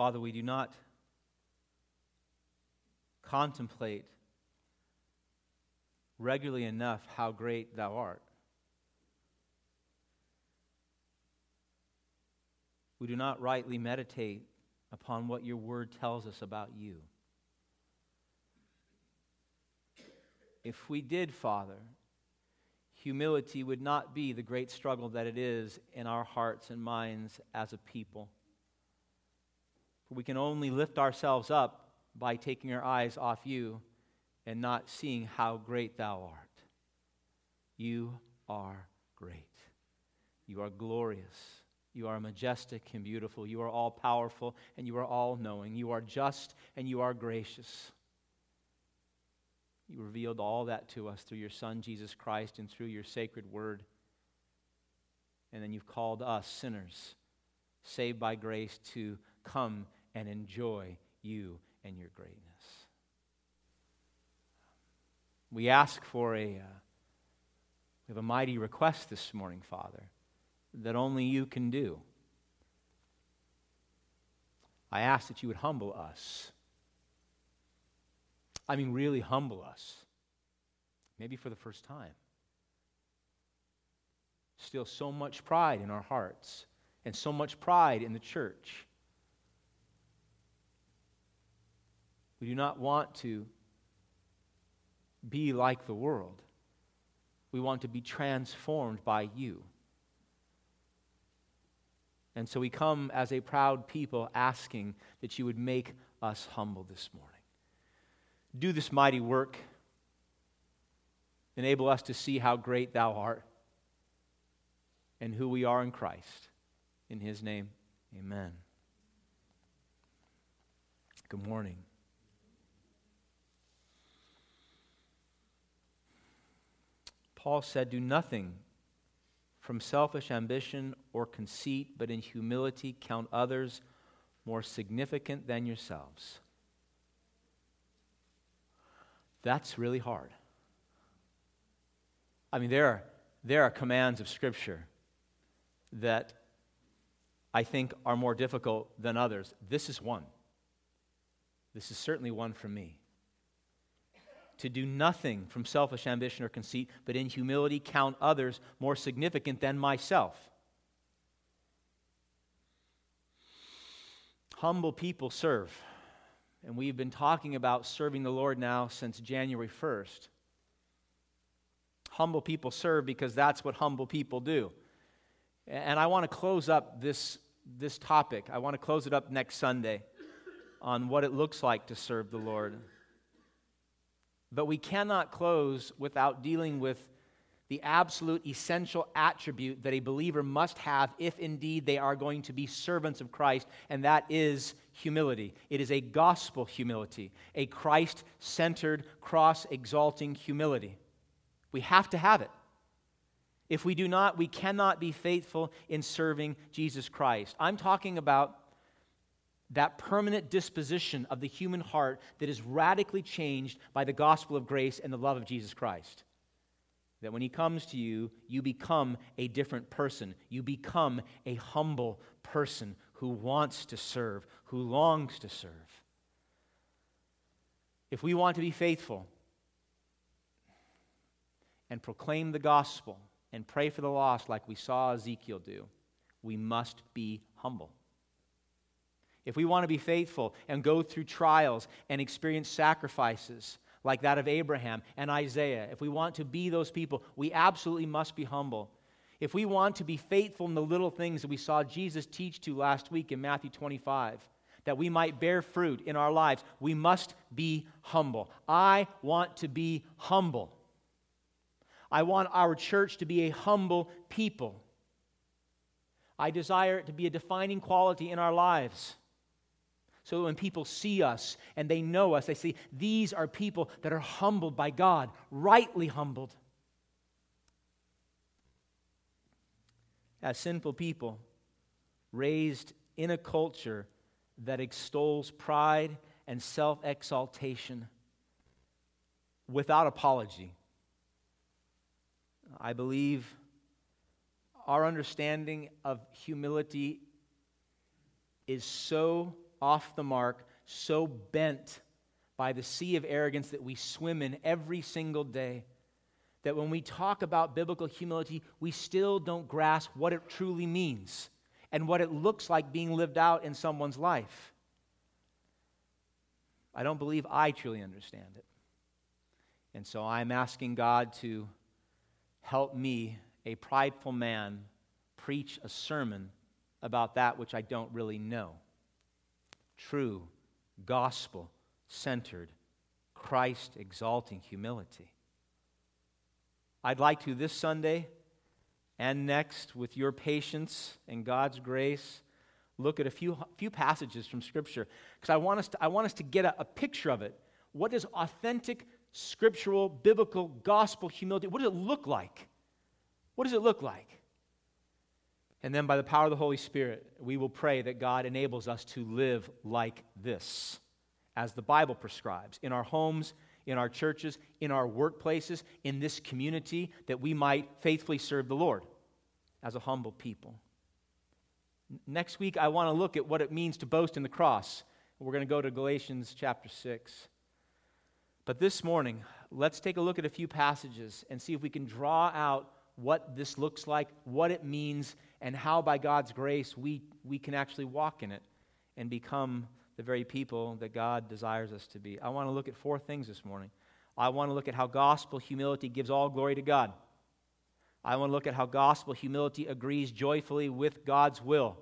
Father, we do not contemplate regularly enough how great thou art. We do not rightly meditate upon what your word tells us about you. If we did, Father, humility would not be the great struggle that it is in our hearts and minds as a people. For we can only lift ourselves up by taking our eyes off you and not seeing how great thou art. You are great. You are glorious. You are majestic and beautiful. You are all powerful and you are all knowing. You are just and you are gracious. You revealed all that to us through your Son, Jesus Christ, and through your sacred word. And then you've called us, sinners, saved by grace, to come and enjoy you and your greatness. We ask for a, uh, we have a mighty request this morning, Father, that only you can do. I ask that you would humble us I mean, really humble us. Maybe for the first time. Still, so much pride in our hearts and so much pride in the church. We do not want to be like the world. We want to be transformed by you. And so we come as a proud people asking that you would make us humble this morning do this mighty work. Enable us to see how great thou art and who we are in Christ. In his name, amen. Good morning. Paul said, Do nothing from selfish ambition or conceit, but in humility count others more significant than yourselves. That's really hard. I mean, there are, there are commands of Scripture that I think are more difficult than others. This is one. This is certainly one for me. To do nothing from selfish ambition or conceit, but in humility count others more significant than myself. Humble people serve. And we've been talking about serving the Lord now since January 1st. Humble people serve because that's what humble people do. And I want to close up this, this topic. I want to close it up next Sunday on what it looks like to serve the Lord. But we cannot close without dealing with the absolute essential attribute that a believer must have if indeed they are going to be servants of Christ, and that is humility. It is a gospel humility, a Christ centered, cross exalting humility. We have to have it. If we do not, we cannot be faithful in serving Jesus Christ. I'm talking about that permanent disposition of the human heart that is radically changed by the gospel of grace and the love of Jesus Christ. That when he comes to you, you become a different person. You become a humble person who wants to serve, who longs to serve. If we want to be faithful and proclaim the gospel and pray for the lost like we saw Ezekiel do, we must be humble. If we want to be faithful and go through trials and experience sacrifices like that of Abraham and Isaiah, if we want to be those people, we absolutely must be humble. If we want to be faithful in the little things that we saw Jesus teach to last week in Matthew 25, that we might bear fruit in our lives, we must be humble. I want to be humble. I want our church to be a humble people. I desire it to be a defining quality in our lives. So when people see us and they know us, they see these are people that are humbled by God, rightly humbled. As sinful people, raised in a culture that extols pride and self exaltation without apology, I believe our understanding of humility is so off the mark, so bent by the sea of arrogance that we swim in every single day that when we talk about biblical humility, we still don't grasp what it truly means and what it looks like being lived out in someone's life. I don't believe I truly understand it. And so I'm asking God to help me, a prideful man, preach a sermon about that which I don't really know. True, gospel centered, Christ exalting humility. I'd like to this Sunday and next, with your patience and God's grace, look at a few, few passages from Scripture because I, want us to, I want us to get a, a picture of it. What does authentic, scriptural, biblical, gospel humility, what does it look like? What does it look like? And then, by the power of the Holy Spirit, we will pray that God enables us to live like this, as the Bible prescribes, in our homes, in our churches, in our workplaces, in this community, that we might faithfully serve the Lord as a humble people. Next week, I want to look at what it means to boast in the cross. We're going to go to Galatians chapter 6. But this morning, let's take a look at a few passages and see if we can draw out what this looks like, what it means, and how, by God's grace, we, we can actually walk in it and become the very people that God desires us to be. I want to look at four things this morning. I want to look at how gospel humility gives all glory to God. I want to look at how gospel humility agrees joyfully with God's will,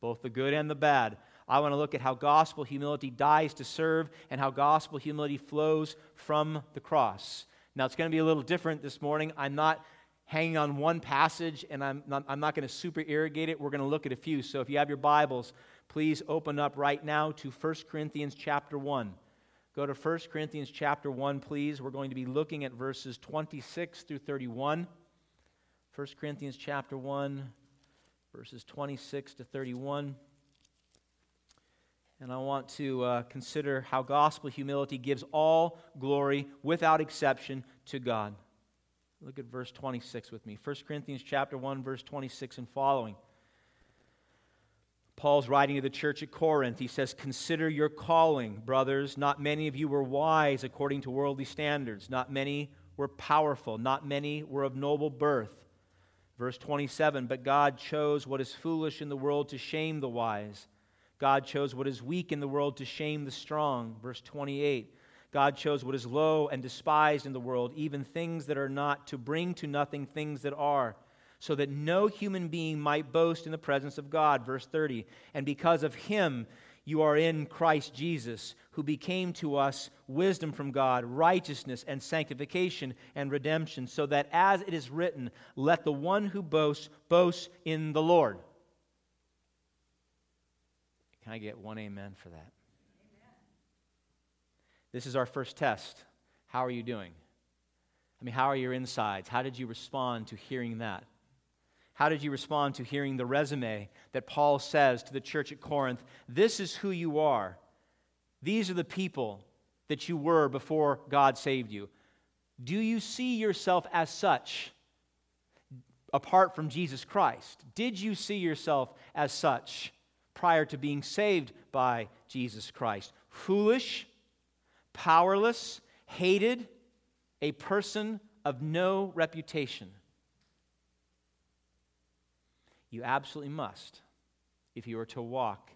both the good and the bad. I want to look at how gospel humility dies to serve and how gospel humility flows from the cross. Now, it's going to be a little different this morning. I'm not hanging on one passage and I'm not, I'm not going to super irrigate it. We're going to look at a few. So if you have your Bibles, please open up right now to 1 Corinthians chapter 1. Go to 1 Corinthians chapter 1, please. We're going to be looking at verses 26 through 31. 1 Corinthians chapter 1, verses 26 to 31. And I want to uh, consider how gospel humility gives all glory, without exception, to God. Look at verse 26 with me. 1 Corinthians chapter 1, verse 26 and following. Paul's writing to the church at Corinth. He says, Consider your calling, brothers. Not many of you were wise according to worldly standards. Not many were powerful. Not many were of noble birth. Verse 27 But God chose what is foolish in the world to shame the wise. God chose what is weak in the world to shame the strong. Verse 28 God chose what is low and despised in the world, even things that are not, to bring to nothing things that are, so that no human being might boast in the presence of God. Verse 30 And because of him, you are in Christ Jesus, who became to us wisdom from God, righteousness and sanctification and redemption, so that as it is written, let the one who boasts boast in the Lord. Can I get one amen for that? This is our first test. How are you doing? I mean, how are your insides? How did you respond to hearing that? How did you respond to hearing the resume that Paul says to the church at Corinth? This is who you are. These are the people that you were before God saved you. Do you see yourself as such apart from Jesus Christ? Did you see yourself as such prior to being saved by Jesus Christ? Foolish, powerless, hated, a person of no reputation. You absolutely must if you are to walk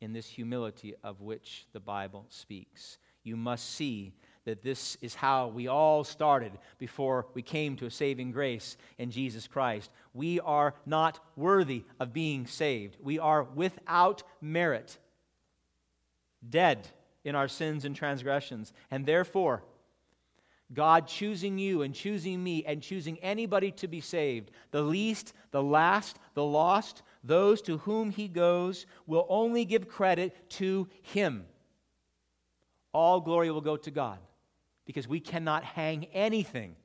in this humility of which the Bible speaks. You must see that this is how we all started before we came to a saving grace in Jesus Christ. We are not worthy of being saved, we are without merit, dead in our sins and transgressions, and therefore, God choosing you and choosing me and choosing anybody to be saved, the least, the last, the lost, those to whom he goes, will only give credit to him. All glory will go to God because we cannot hang anything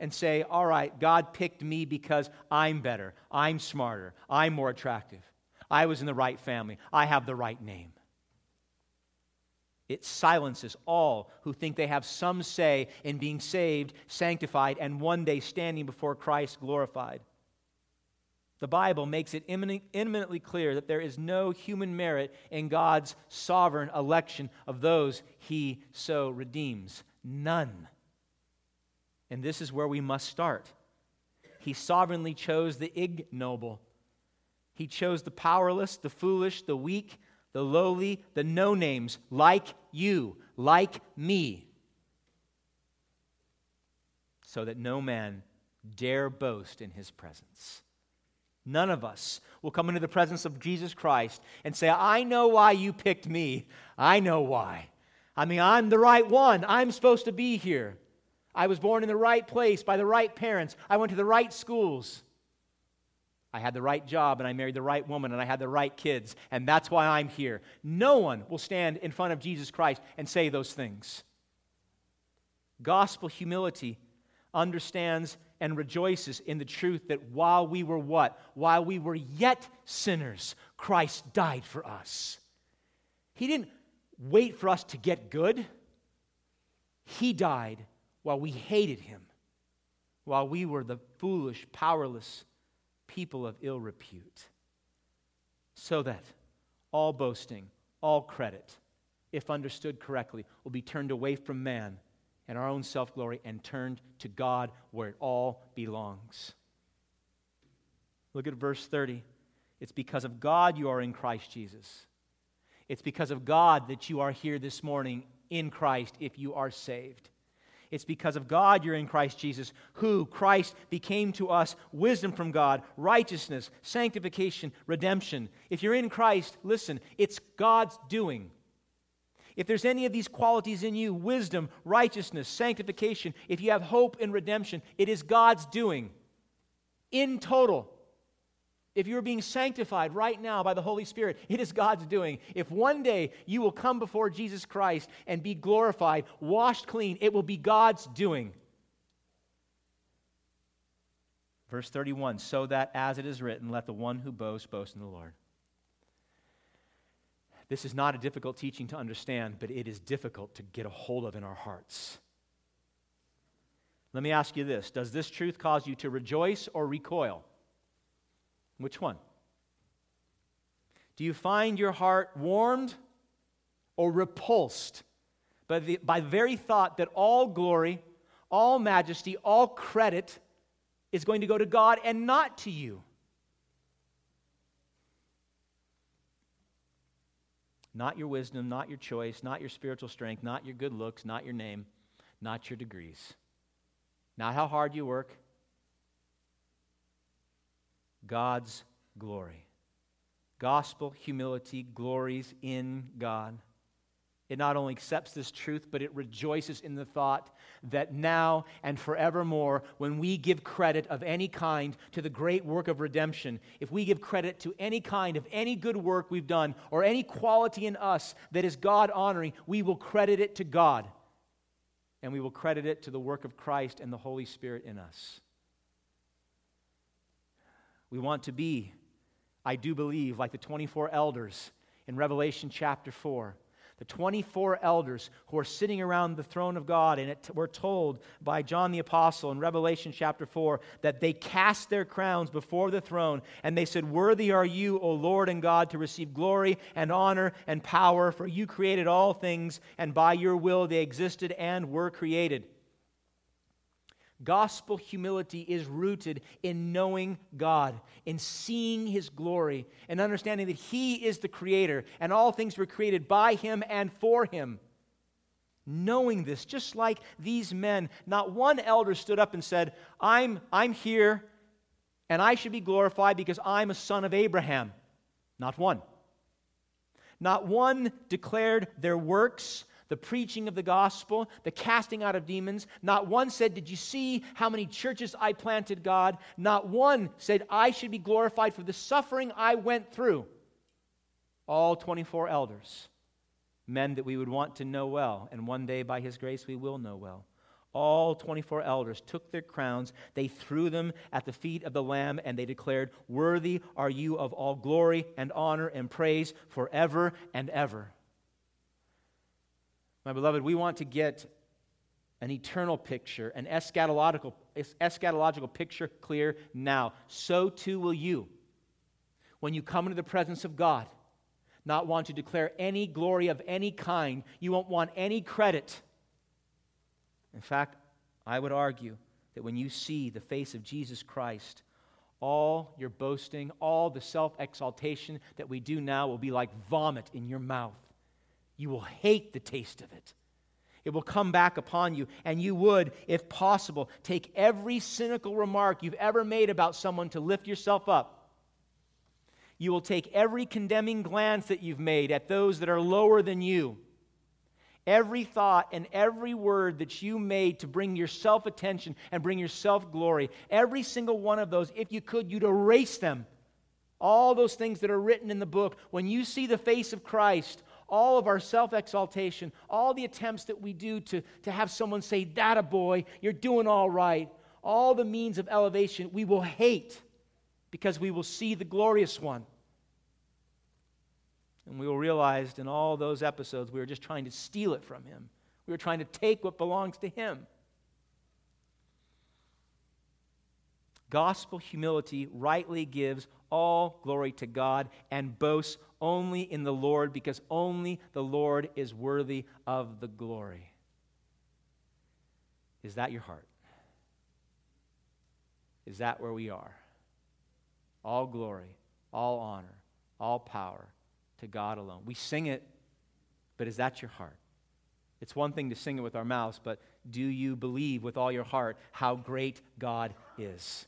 and say, all right, God picked me because I'm better, I'm smarter, I'm more attractive, I was in the right family, I have the right name. It silences all who think they have some say in being saved, sanctified, and one day standing before Christ glorified. The Bible makes it eminently clear that there is no human merit in God's sovereign election of those he so redeems. None. And this is where we must start. He sovereignly chose the ignoble. He chose the powerless, the foolish, the weak, the lowly, the no names, like you, like me, so that no man dare boast in his presence. None of us will come into the presence of Jesus Christ and say, I know why you picked me. I know why. I mean, I'm the right one. I'm supposed to be here. I was born in the right place by the right parents. I went to the right schools. I had the right job and I married the right woman and I had the right kids, and that's why I'm here. No one will stand in front of Jesus Christ and say those things. Gospel humility understands and rejoices in the truth that while we were what? While we were yet sinners, Christ died for us. He didn't wait for us to get good, He died while we hated Him, while we were the foolish, powerless people of ill repute. So that all boasting, all credit, if understood correctly, will be turned away from man and our own self glory and turned to God where it all belongs. Look at verse 30. It's because of God you are in Christ Jesus. It's because of God that you are here this morning in Christ if you are saved. It's because of God you're in Christ Jesus, who Christ became to us wisdom from God, righteousness, sanctification, redemption. If you're in Christ, listen, it's God's doing. If there's any of these qualities in you wisdom, righteousness, sanctification if you have hope and redemption, it is God's doing in total. If you're being sanctified right now by the Holy Spirit, it is God's doing. If one day you will come before Jesus Christ and be glorified, washed clean, it will be God's doing. Verse 31 So that as it is written, let the one who boasts boast in the Lord. This is not a difficult teaching to understand, but it is difficult to get a hold of in our hearts. Let me ask you this Does this truth cause you to rejoice or recoil? Which one? Do you find your heart warmed or repulsed by the, by the very thought that all glory, all majesty, all credit is going to go to God and not to you? Not your wisdom, not your choice, not your spiritual strength, not your good looks, not your name, not your degrees, not how hard you work. God's glory. Gospel humility glories in God. It not only accepts this truth, but it rejoices in the thought that now and forevermore, when we give credit of any kind to the great work of redemption, if we give credit to any kind of any good work we've done or any quality in us that is God honoring, we will credit it to God. And we will credit it to the work of Christ and the Holy Spirit in us. We want to be, I do believe, like the 24 elders in Revelation chapter 4 the 24 elders who are sitting around the throne of God. And it, we're told by John the Apostle in Revelation chapter 4 that they cast their crowns before the throne and they said, Worthy are you, O Lord and God, to receive glory and honor and power, for you created all things, and by your will they existed and were created. Gospel humility is rooted in knowing God, in seeing His glory, and understanding that He is the Creator and all things were created by Him and for Him. Knowing this, just like these men, not one elder stood up and said, I'm, I'm here and I should be glorified because I'm a son of Abraham. Not one. Not one declared their works the preaching of the gospel, the casting out of demons. Not one said, Did you see how many churches I planted, God? Not one said, I should be glorified for the suffering I went through. All 24 elders, men that we would want to know well, and one day by His grace we will know well. All 24 elders took their crowns, they threw them at the feet of the Lamb, and they declared, Worthy are you of all glory and honor and praise forever and ever. My beloved, we want to get an eternal picture, an eschatological, eschatological picture clear now. So too will you. When you come into the presence of God, not want to declare any glory of any kind, you won't want any credit. In fact, I would argue that when you see the face of Jesus Christ, all your boasting, all the self exaltation that we do now will be like vomit in your mouth. You will hate the taste of it. It will come back upon you, and you would, if possible, take every cynical remark you've ever made about someone to lift yourself up. You will take every condemning glance that you've made at those that are lower than you Every thought and every word that you made to bring yourself attention and bring yourself glory, every single one of those, if you could, you'd erase them. All those things that are written in the book, when you see the face of Christ, all of our self exaltation, all the attempts that we do to, to have someone say, That a boy, you're doing all right, all the means of elevation, we will hate because we will see the glorious one. And we will realize in all those episodes we were just trying to steal it from him. We were trying to take what belongs to him. Gospel humility rightly gives all glory to God and boasts only in the Lord because only the Lord is worthy of the glory. Is that your heart? Is that where we are? All glory, all honor, all power to God alone. We sing it, but is that your heart? It's one thing to sing it with our mouths, but do you believe with all your heart how great God is?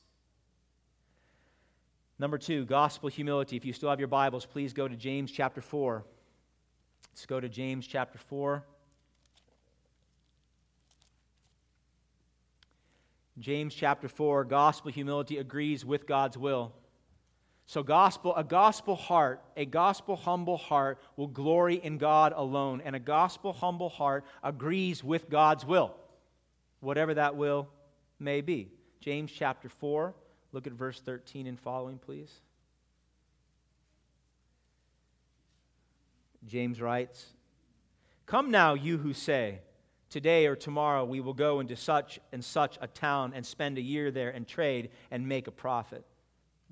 Number two, gospel humility. If you still have your Bibles, please go to James chapter 4. Let's go to James chapter 4. James chapter 4, gospel humility agrees with God's will. So, gospel, a gospel heart, a gospel humble heart will glory in God alone, and a gospel humble heart agrees with God's will, whatever that will may be. James chapter 4, look at verse 13 and following, please. James writes, Come now, you who say, Today or tomorrow we will go into such and such a town and spend a year there and trade and make a profit.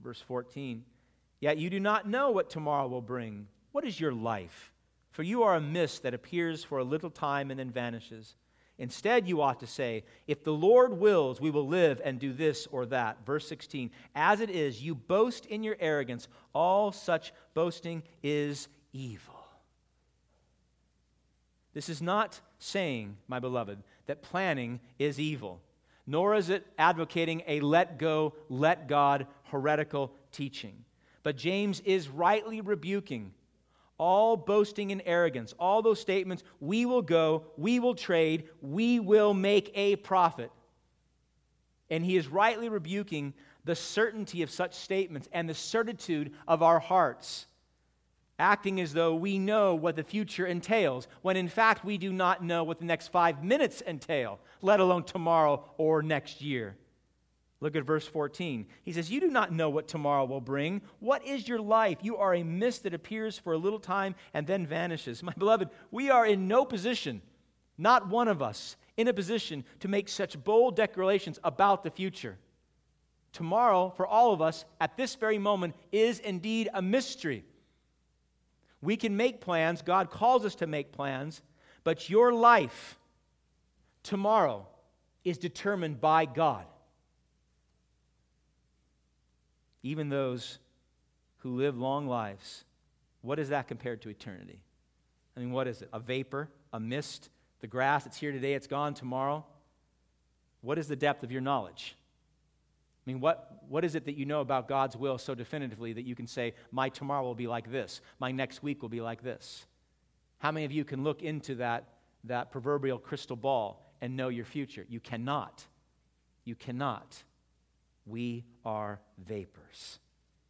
Verse 14 Yet you do not know what tomorrow will bring. What is your life? For you are a mist that appears for a little time and then vanishes. Instead, you ought to say, If the Lord wills, we will live and do this or that. Verse 16 As it is, you boast in your arrogance. All such boasting is evil. This is not saying, my beloved, that planning is evil nor is it advocating a let go, let God heretical teaching. But James is rightly rebuking all boasting and arrogance, all those statements, we will go, we will trade, we will make a profit. And he is rightly rebuking the certainty of such statements and the certitude of our hearts acting as though we know what the future entails, when in fact we do not know what the next five minutes entail, let alone tomorrow or next year. Look at verse 14. He says, You do not know what tomorrow will bring. What is your life? You are a mist that appears for a little time and then vanishes. My beloved, we are in no position, not one of us, in a position to make such bold declarations about the future. Tomorrow, for all of us, at this very moment, is indeed a mystery. We can make plans, God calls us to make plans, but your life tomorrow is determined by God. Even those who live long lives, what is that compared to eternity? I mean, what is it? A vapor, a mist, the grass, it's here today, it's gone tomorrow. What is the depth of your knowledge? I mean, what, what is it that you know about God's will so definitively that you can say, my tomorrow will be like this, my next week will be like this? How many of you can look into that, that proverbial crystal ball and know your future? You cannot. You cannot. We are vapors.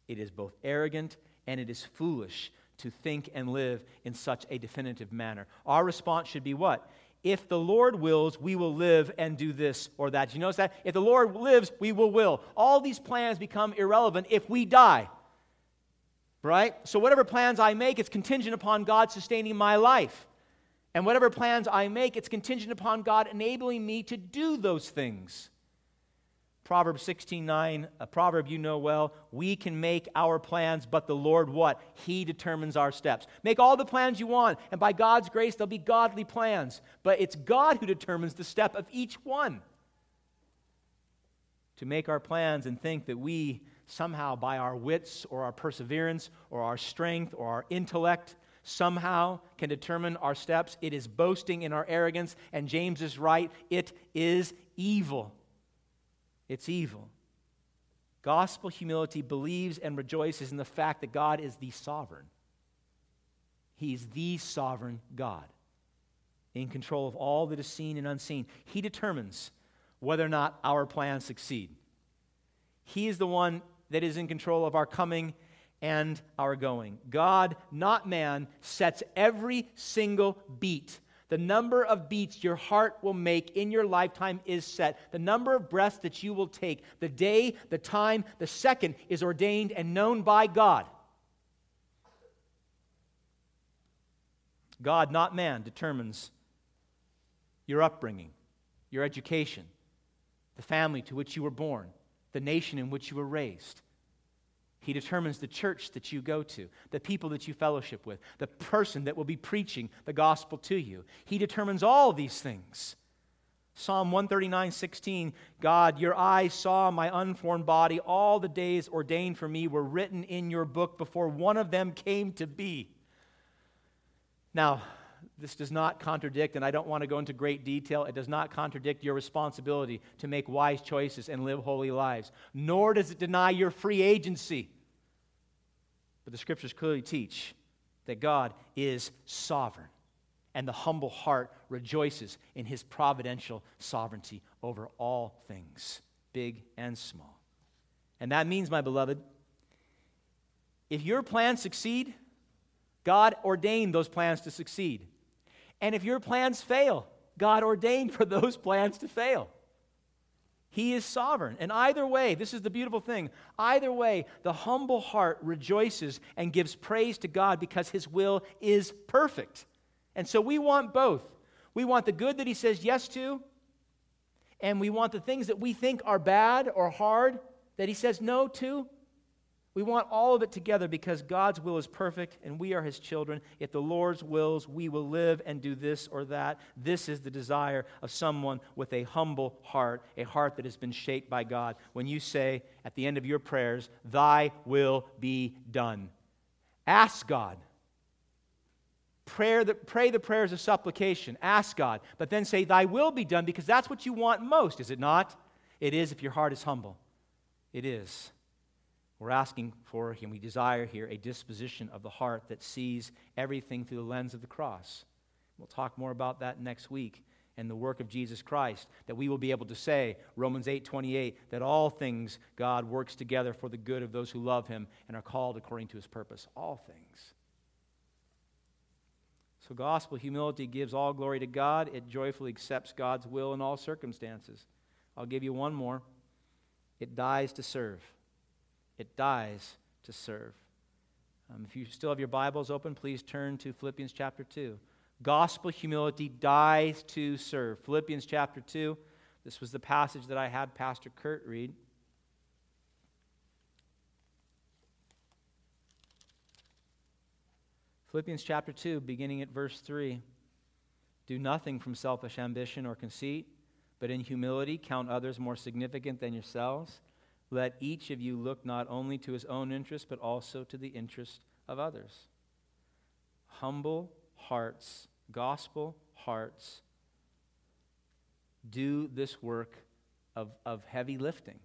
It is both arrogant and it is foolish to think and live in such a definitive manner. Our response should be what? if the Lord wills, we will live and do this or that. you notice that? If the Lord lives, we will will. All these plans become irrelevant if we die. Right? So whatever plans I make, it's contingent upon God sustaining my life. And whatever plans I make, it's contingent upon God enabling me to do those things. Proverbs 16:9, a proverb you know well, we can make our plans, but the Lord what? He determines our steps. Make all the plans you want, and by God's grace they'll be godly plans, but it's God who determines the step of each one. To make our plans and think that we somehow by our wits or our perseverance or our strength or our intellect somehow can determine our steps, it is boasting in our arrogance, and James is right, it is evil. It's evil. Gospel humility believes and rejoices in the fact that God is the sovereign. He's the sovereign God in control of all that is seen and unseen. He determines whether or not our plans succeed. He is the one that is in control of our coming and our going. God, not man, sets every single beat the number of beats your heart will make in your lifetime is set. The number of breaths that you will take, the day, the time, the second is ordained and known by God. God, not man, determines your upbringing, your education, the family to which you were born, the nation in which you were raised. He determines the church that you go to, the people that you fellowship with, the person that will be preaching the gospel to you. He determines all these things. Psalm 139, 16, God, your eyes saw my unformed body. All the days ordained for me were written in your book before one of them came to be. Now, this does not contradict, and I don't want to go into great detail, it does not contradict your responsibility to make wise choices and live holy lives, nor does it deny your free agency. But the scriptures clearly teach that God is sovereign, and the humble heart rejoices in his providential sovereignty over all things, big and small. And that means, my beloved, if your plans succeed, God ordained those plans to succeed. And if your plans fail, God ordained for those plans to fail. He is sovereign. And either way, this is the beautiful thing either way, the humble heart rejoices and gives praise to God because his will is perfect. And so we want both. We want the good that he says yes to, and we want the things that we think are bad or hard that he says no to. We want all of it together because God's will is perfect and we are his children. If the Lord's wills, we will live and do this or that. This is the desire of someone with a humble heart, a heart that has been shaped by God. When you say at the end of your prayers, Thy will be done, ask God. Prayer the, pray the prayers of supplication. Ask God. But then say, Thy will be done because that's what you want most, is it not? It is if your heart is humble. It is. We're asking for, and we desire here, a disposition of the heart that sees everything through the lens of the cross. We'll talk more about that next week and the work of Jesus Christ, that we will be able to say, Romans 8 28, that all things God works together for the good of those who love him and are called according to his purpose. All things. So, gospel humility gives all glory to God. It joyfully accepts God's will in all circumstances. I'll give you one more. It dies to serve it dies to serve. Um, if you still have your Bibles open, please turn to Philippians chapter 2. Gospel humility dies to serve. Philippians chapter 2. This was the passage that I had Pastor Kurt read. Philippians chapter 2, beginning at verse 3. Do nothing from selfish ambition or conceit, but in humility count others more significant than yourselves. Let each of you look not only to his own interest, but also to the interest of others. Humble hearts, gospel hearts, do this work of, of heavy lifting,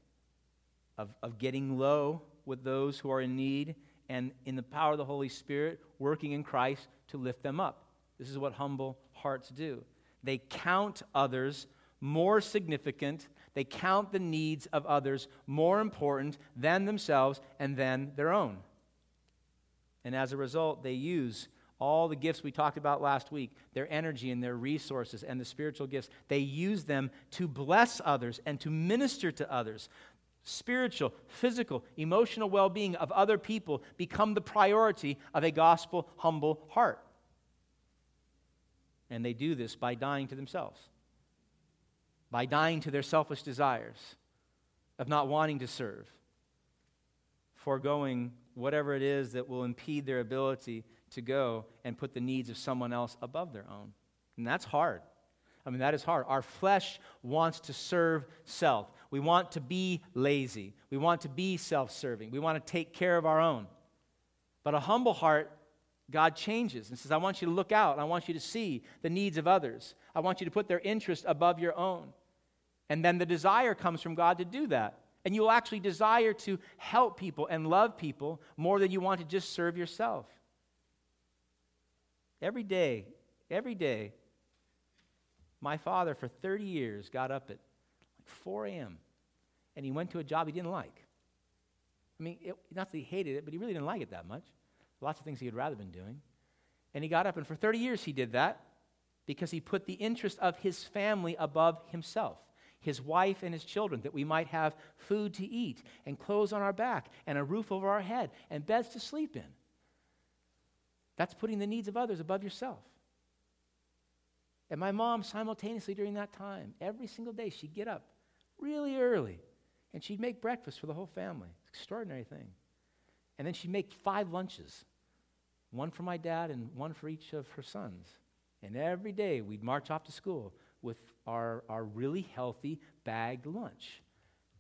of, of getting low with those who are in need, and in the power of the Holy Spirit, working in Christ to lift them up. This is what humble hearts do. They count others more significant they count the needs of others more important than themselves and than their own. And as a result, they use all the gifts we talked about last week, their energy and their resources and the spiritual gifts, they use them to bless others and to minister to others. Spiritual, physical, emotional well being of other people become the priority of a gospel humble heart. And they do this by dying to themselves, by dying to their selfish desires of not wanting to serve, foregoing whatever it is that will impede their ability to go and put the needs of someone else above their own. And that's hard. I mean, that is hard. Our flesh wants to serve self. We want to be lazy. We want to be self serving. We want to take care of our own. But a humble heart, God changes and says, I want you to look out. I want you to see the needs of others. I want you to put their interest above your own. And then the desire comes from God to do that. And you will actually desire to help people and love people more than you want to just serve yourself. Every day, every day, my father for 30 years got up at like 4 a.m. and he went to a job he didn't like. I mean, it, not that he hated it, but he really didn't like it that much. Lots of things he had rather been doing. And he got up, and for 30 years he did that because he put the interest of his family above himself, his wife and his children, that we might have food to eat and clothes on our back and a roof over our head and beds to sleep in. That's putting the needs of others above yourself. And my mom, simultaneously during that time, every single day, she'd get up really early and she'd make breakfast for the whole family. Extraordinary thing. And then she'd make five lunches one for my dad and one for each of her sons. And every day we'd march off to school with our, our really healthy bagged lunch.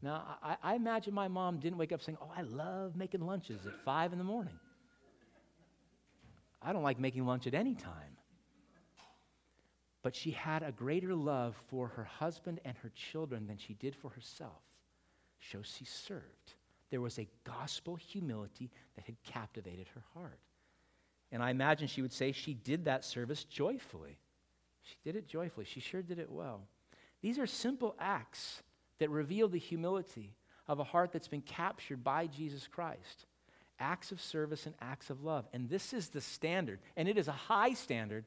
Now, I, I imagine my mom didn't wake up saying, Oh, I love making lunches at five in the morning. I don't like making lunch at any time. But she had a greater love for her husband and her children than she did for herself. So she served. There was a gospel humility that had captivated her heart. And I imagine she would say she did that service joyfully. She did it joyfully. She sure did it well. These are simple acts that reveal the humility of a heart that's been captured by Jesus Christ. Acts of service and acts of love. And this is the standard, and it is a high standard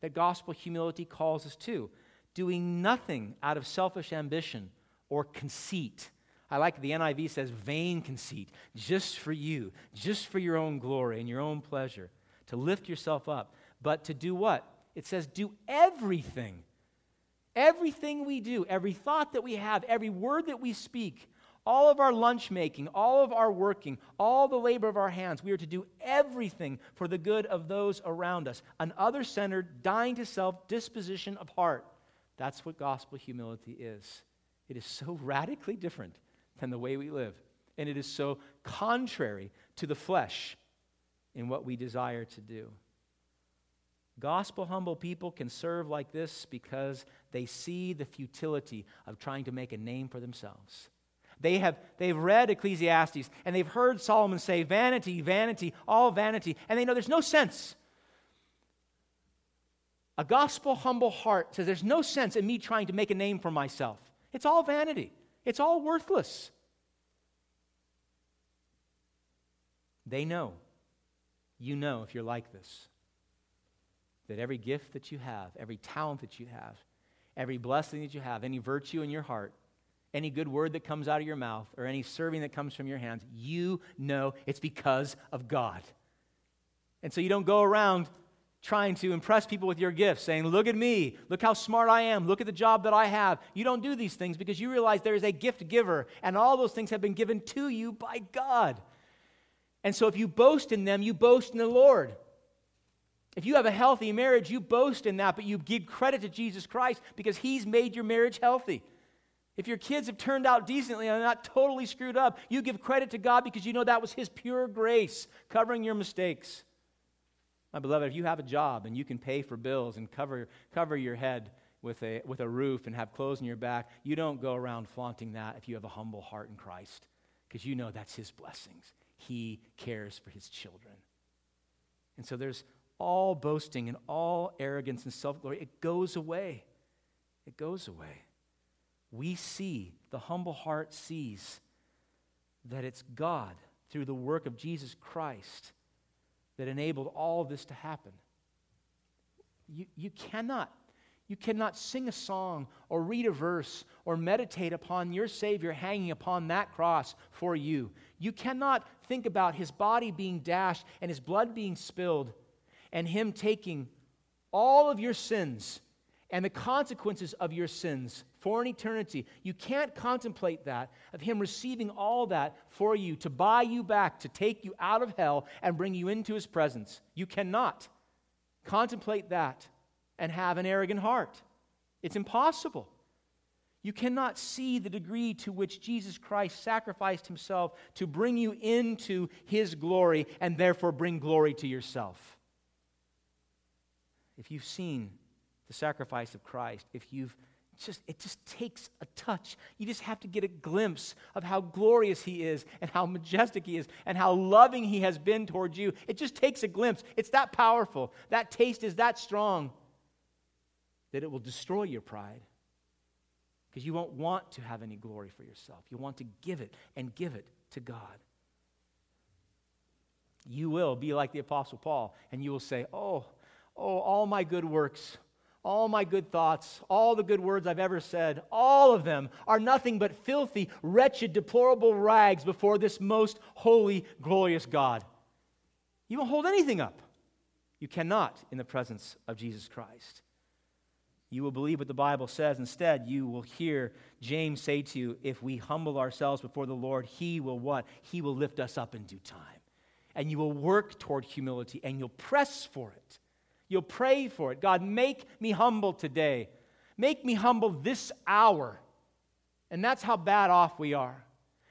that gospel humility calls us to doing nothing out of selfish ambition or conceit. I like the NIV says vain conceit, just for you, just for your own glory and your own pleasure, to lift yourself up. But to do what? It says do everything. Everything we do, every thought that we have, every word that we speak, all of our lunch making, all of our working, all the labor of our hands, we are to do everything for the good of those around us. An other centered, dying to self disposition of heart. That's what gospel humility is. It is so radically different than the way we live. And it is so contrary to the flesh in what we desire to do. Gospel humble people can serve like this because they see the futility of trying to make a name for themselves. They have they've read Ecclesiastes and they've heard Solomon say, vanity, vanity, all vanity, and they know there's no sense. A gospel humble heart says there's no sense in me trying to make a name for myself. It's all vanity. It's all worthless. They know, you know if you're like this, that every gift that you have, every talent that you have, every blessing that you have, any virtue in your heart, any good word that comes out of your mouth or any serving that comes from your hands, you know it's because of God. And so you don't go around trying to impress people with your gifts, saying, Look at me, look how smart I am, look at the job that I have. You don't do these things because you realize there is a gift giver, and all those things have been given to you by God. And so if you boast in them, you boast in the Lord. If you have a healthy marriage, you boast in that, but you give credit to Jesus Christ because He's made your marriage healthy. If your kids have turned out decently and not totally screwed up, you give credit to God because you know that was His pure grace covering your mistakes. My beloved, if you have a job and you can pay for bills and cover, cover your head with a, with a roof and have clothes on your back, you don't go around flaunting that if you have a humble heart in Christ because you know that's His blessings. He cares for His children. And so there's all boasting and all arrogance and self glory. It goes away. It goes away we see, the humble heart sees, that it's God through the work of Jesus Christ that enabled all this to happen. You, you cannot. You cannot sing a song or read a verse or meditate upon your Savior hanging upon that cross for you. You cannot think about his body being dashed and his blood being spilled and him taking all of your sins and the consequences of your sins for an eternity. You can't contemplate that, of Him receiving all that for you, to buy you back, to take you out of hell and bring you into His presence. You cannot contemplate that and have an arrogant heart. It's impossible. You cannot see the degree to which Jesus Christ sacrificed himself to bring you into his glory and therefore bring glory to yourself. If you've seen the sacrifice of Christ, if you've just it just takes a touch. You just have to get a glimpse of how glorious he is and how majestic he is and how loving he has been towards you. It just takes a glimpse. It's that powerful. That taste is that strong that it will destroy your pride because you won't want to have any glory for yourself. You want to give it and give it to God. You will be like the Apostle Paul, and you will say, Oh, oh, all my good works, all my good thoughts, all the good words I've ever said, all of them are nothing but filthy, wretched, deplorable rags before this most holy, glorious God. You won't hold anything up. You cannot in the presence of Jesus Christ. You will believe what the Bible says. Instead, you will hear James say to you, if we humble ourselves before the Lord, he will what? He will lift us up in due time. And you will work toward humility and you'll press for it. You'll pray for it. God, make me humble today. Make me humble this hour. And that's how bad off we are.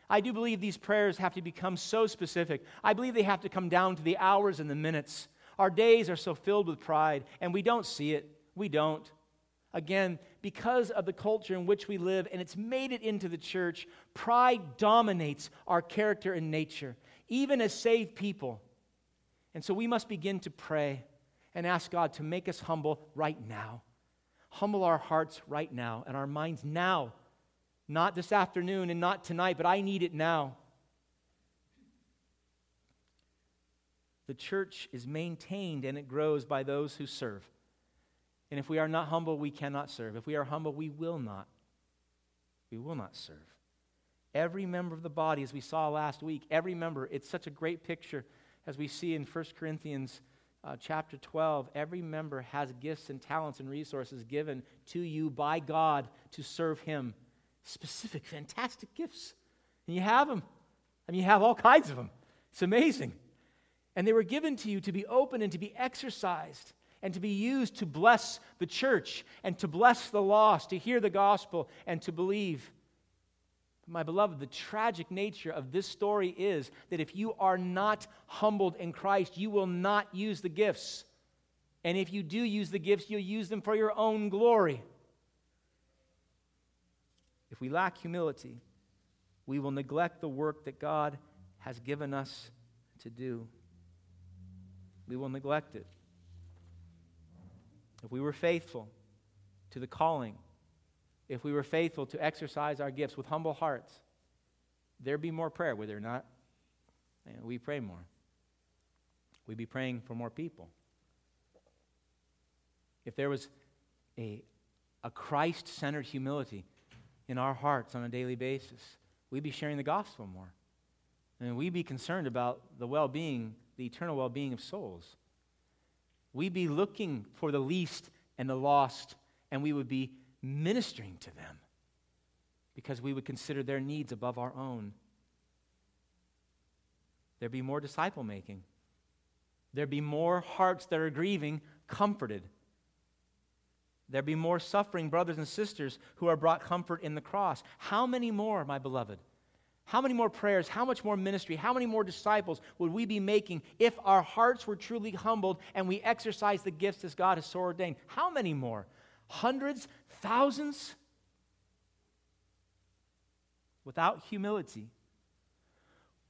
I do believe these prayers have to become so specific. I believe they have to come down to the hours and the minutes. Our days are so filled with pride, and we don't see it. We don't. Again, because of the culture in which we live and it's made it into the church, pride dominates our character and nature, even as saved people. And so we must begin to pray and ask God to make us humble right now. Humble our hearts right now and our minds now. Not this afternoon and not tonight, but I need it now. The church is maintained and it grows by those who serve. And if we are not humble, we cannot serve. If we are humble, we will not. We will not serve. Every member of the body, as we saw last week, every member, it's such a great picture as we see in 1 Corinthians uh, chapter 12. Every member has gifts and talents and resources given to you by God to serve Him. Specific, fantastic gifts. And you have them. I mean, you have all kinds of them. It's amazing. And they were given to you to be open and to be exercised and to be used to bless the church and to bless the lost, to hear the gospel and to believe. My beloved, the tragic nature of this story is that if you are not humbled in Christ, you will not use the gifts. And if you do use the gifts, you'll use them for your own glory. If we lack humility, we will neglect the work that God has given us to do. We will neglect it if we were faithful to the calling, if we were faithful to exercise our gifts with humble hearts, there'd be more prayer, would there not? we pray more. We'd be praying for more people. If there was a, a Christ centered humility in our hearts on a daily basis, we'd be sharing the gospel more. And we'd be concerned about the well being, the eternal well being of souls we'd be looking for the least and the lost, and we would be ministering to them because we would consider their needs above our own. There'd be more disciple making. There'd be more hearts that are grieving comforted. There'd be more suffering brothers and sisters who are brought comfort in the cross. How many more, my beloved? How many more prayers, how much more ministry, how many more disciples would we be making if our hearts were truly humbled and we exercise the gifts as God has so ordained? How many more? Hundreds? Thousands? Without humility,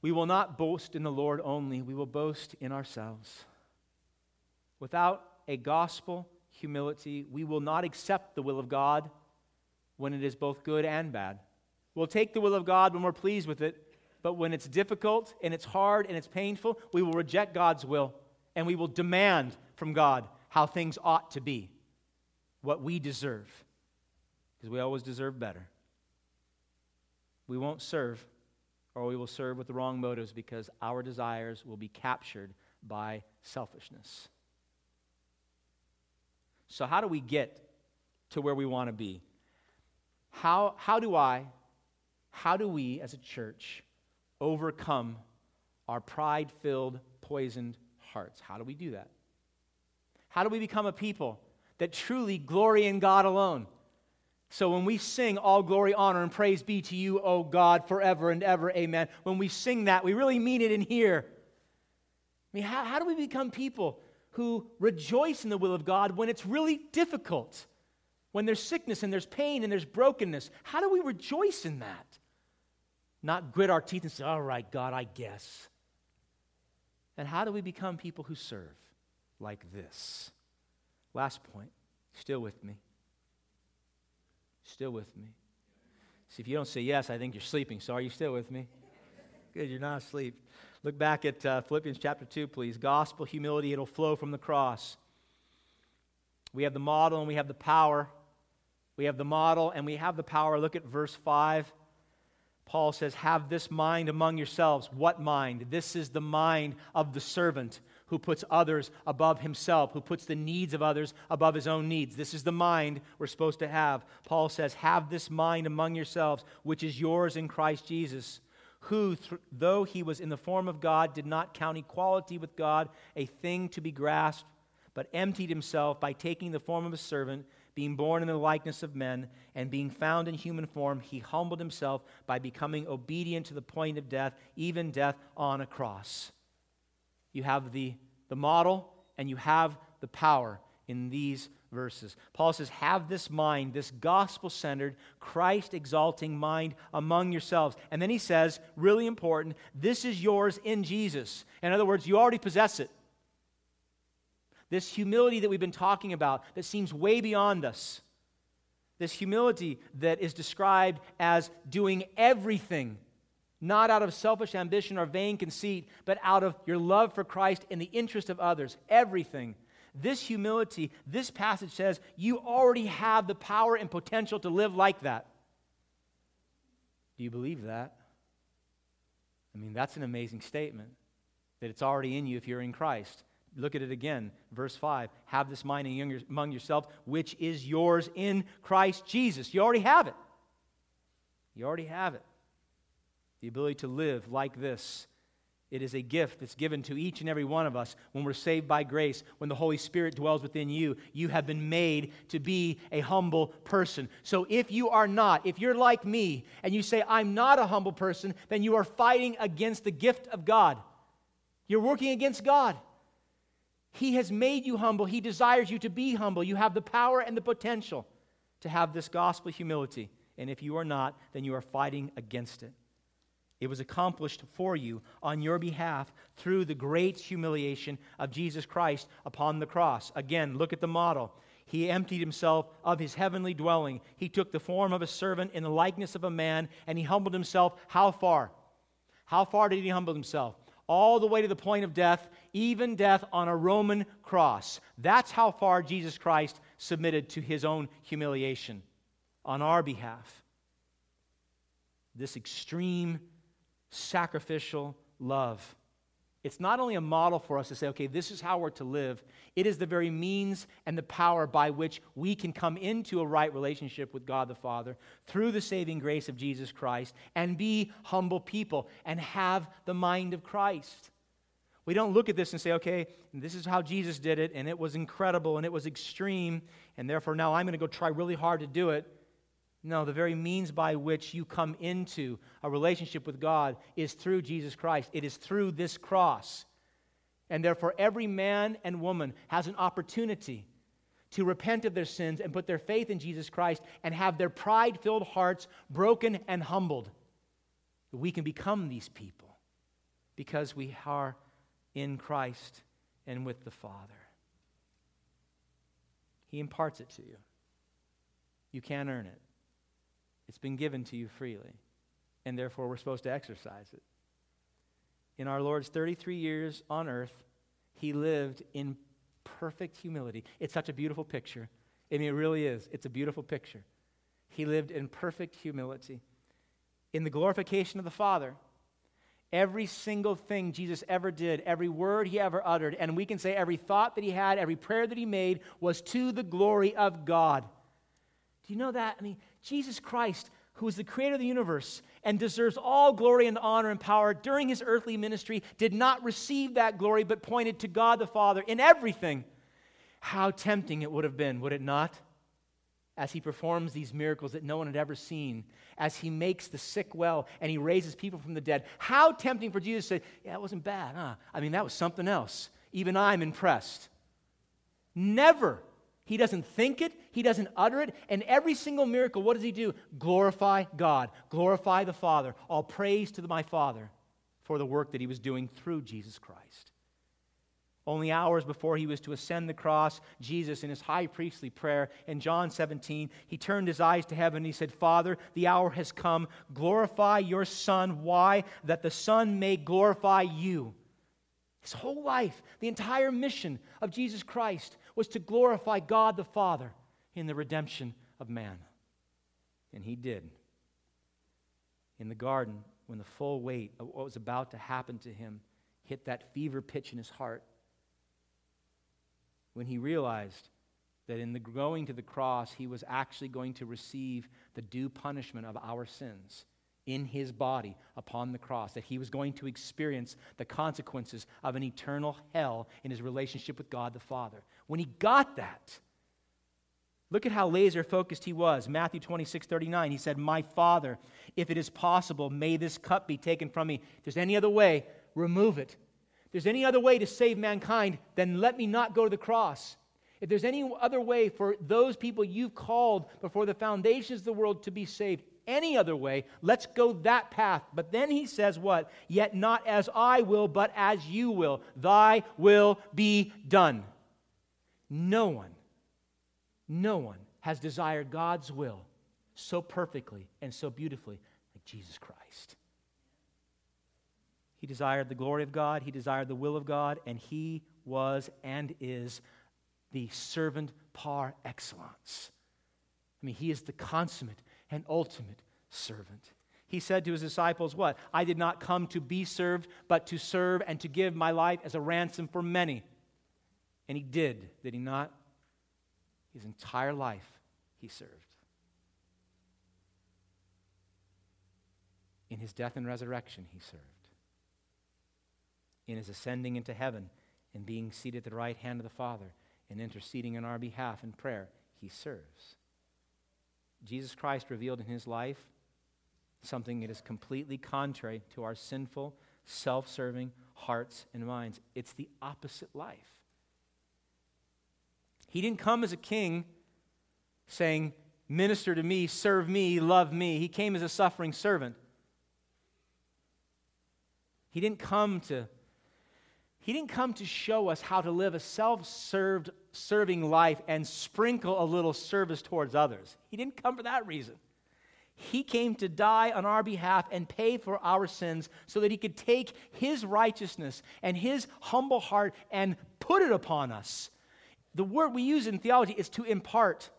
we will not boast in the Lord only, we will boast in ourselves. Without a gospel humility, we will not accept the will of God when it is both good and bad. We'll take the will of God when we're pleased with it, but when it's difficult and it's hard and it's painful, we will reject God's will and we will demand from God how things ought to be, what we deserve, because we always deserve better. We won't serve, or we will serve with the wrong motives because our desires will be captured by selfishness. So, how do we get to where we want to be? How, how do I, how do we as a church overcome our pride filled, poisoned hearts? How do we do that? How do we become a people that truly glory in God alone? So when we sing all glory, honor, and praise be to you, O God, forever and ever, amen, when we sing that, we really mean it in here. I mean, how, how do we become people who rejoice in the will of God when it's really difficult? When there's sickness and there's pain and there's brokenness, how do we rejoice in that? Not grit our teeth and say, all right, God, I guess. And how do we become people who serve like this? Last point. Still with me? Still with me? See, if you don't say yes, I think you're sleeping. So are you still with me? Good, you're not asleep. Look back at uh, Philippians chapter 2, please. Gospel humility, it'll flow from the cross. We have the model and we have the power. We have the model and we have the power. Look at verse 5. Paul says, Have this mind among yourselves. What mind? This is the mind of the servant who puts others above himself, who puts the needs of others above his own needs. This is the mind we're supposed to have. Paul says, Have this mind among yourselves, which is yours in Christ Jesus, who, th- though he was in the form of God, did not count equality with God a thing to be grasped, but emptied himself by taking the form of a servant being born in the likeness of men, and being found in human form, he humbled himself by becoming obedient to the point of death, even death on a cross. You have the, the model and you have the power in these verses. Paul says, Have this mind, this gospel centered, Christ exalting mind among yourselves. And then he says, really important, this is yours in Jesus. In other words, you already possess it. This humility that we've been talking about that seems way beyond us. This humility that is described as doing everything, not out of selfish ambition or vain conceit, but out of your love for Christ in the interest of others. Everything. This humility, this passage says, you already have the power and potential to live like that. Do you believe that? I mean, that's an amazing statement that it's already in you if you're in Christ. Look at it again, verse 5. Have this mind among yourselves, which is yours in Christ Jesus. You already have it. You already have it. The ability to live like this. It is a gift that's given to each and every one of us when we're saved by grace, when the Holy Spirit dwells within you. You have been made to be a humble person. So if you are not, if you're like me and you say, I'm not a humble person, then you are fighting against the gift of God. You're working against God. He has made you humble. He desires you to be humble. You have the power and the potential to have this gospel humility. And if you are not, then you are fighting against it. It was accomplished for you on your behalf through the great humiliation of Jesus Christ upon the cross. Again, look at the model. He emptied himself of his heavenly dwelling. He took the form of a servant in the likeness of a man, and he humbled himself how far? How far did he humble himself? all the way to the point of death, even death on a Roman cross. That's how far Jesus Christ submitted to his own humiliation on our behalf. This extreme sacrificial love. It's not only a model for us to say, okay, this is how we're to live, it is the very means and the power by which we can come into a right relationship with God the Father through the saving grace of Jesus Christ and be humble people and have the mind of Christ. We don't look at this and say, okay, this is how Jesus did it, and it was incredible and it was extreme, and therefore now I'm going to go try really hard to do it. No, the very means by which you come into a relationship with God is through Jesus Christ. It is through this cross. And therefore, every man and woman has an opportunity to repent of their sins and put their faith in Jesus Christ and have their pride filled hearts broken and humbled. We can become these people because we are in Christ and with the Father. He imparts it to you. You can't earn it. It's been given to you freely, and therefore we're supposed to exercise it. In our Lord's 33 years on earth, he lived in perfect humility. It's such a beautiful picture. I mean, it really is. It's a beautiful picture. He lived in perfect humility, in the glorification of the Father. Every single thing Jesus ever did, every word he ever uttered, and we can say every thought that he had, every prayer that he made was to the glory of God. Do you know that? I mean, Jesus Christ, who is the creator of the universe and deserves all glory and honor and power during his earthly ministry, did not receive that glory but pointed to God the Father in everything. How tempting it would have been, would it not? as he performs these miracles that no one had ever seen, as he makes the sick well and he raises people from the dead. How tempting for Jesus to say, Yeah, it wasn't bad, huh? I mean, that was something else. Even I'm impressed. Never. He doesn't think it, he doesn't utter it. And every single miracle, what does he do? Glorify God, glorify the Father. All praise to my Father for the work that he was doing through Jesus Christ. Only hours before he was to ascend the cross, Jesus, in his high priestly prayer in John 17, he turned his eyes to heaven and he said, Father, the hour has come. Glorify your Son. Why? That the Son may glorify you. His whole life, the entire mission of Jesus Christ was to glorify God the Father in the redemption of man. And he did. In the garden, when the full weight of what was about to happen to him hit that fever pitch in his heart, when he realized that in the going to the cross, he was actually going to receive the due punishment of our sins in his body upon the cross, that he was going to experience the consequences of an eternal hell in his relationship with God the Father. When he got that, look at how laser focused he was. Matthew 26, 39, he said, My Father, if it is possible, may this cup be taken from me. If there's any other way, remove it If there's any other way to save mankind, then let me not go to the cross. If there's any other way for those people you've called before the foundations of the world to be saved, any other way, let's go that path. But then he says, What? Yet not as I will, but as you will. Thy will be done. No one, no one has desired God's will so perfectly and so beautifully like Jesus Christ. He desired the glory of God, he desired the will of God, and he was and is the servant par excellence. I mean, he is the consummate and ultimate servant. He said to his disciples, What? I did not come to be served, but to serve and to give my life as a ransom for many. And he did, did he not? His entire life he served. In his death and resurrection, he served in his ascending into heaven and being seated at the right hand of the Father and interceding on our behalf in prayer, he serves. Jesus Christ revealed in his life something that is completely contrary to our sinful, self serving hearts and minds. It's the opposite life. He didn't come as a king saying, Minister to me, serve me, love me. He came as a suffering servant. He didn't come to he didn't come to show us how to live a self served, serving life and sprinkle a little service towards others. He didn't come for that reason. He came to die on our behalf and pay for our sins so that he could take his righteousness and his humble heart and put it upon us. The word we use in theology is to impart,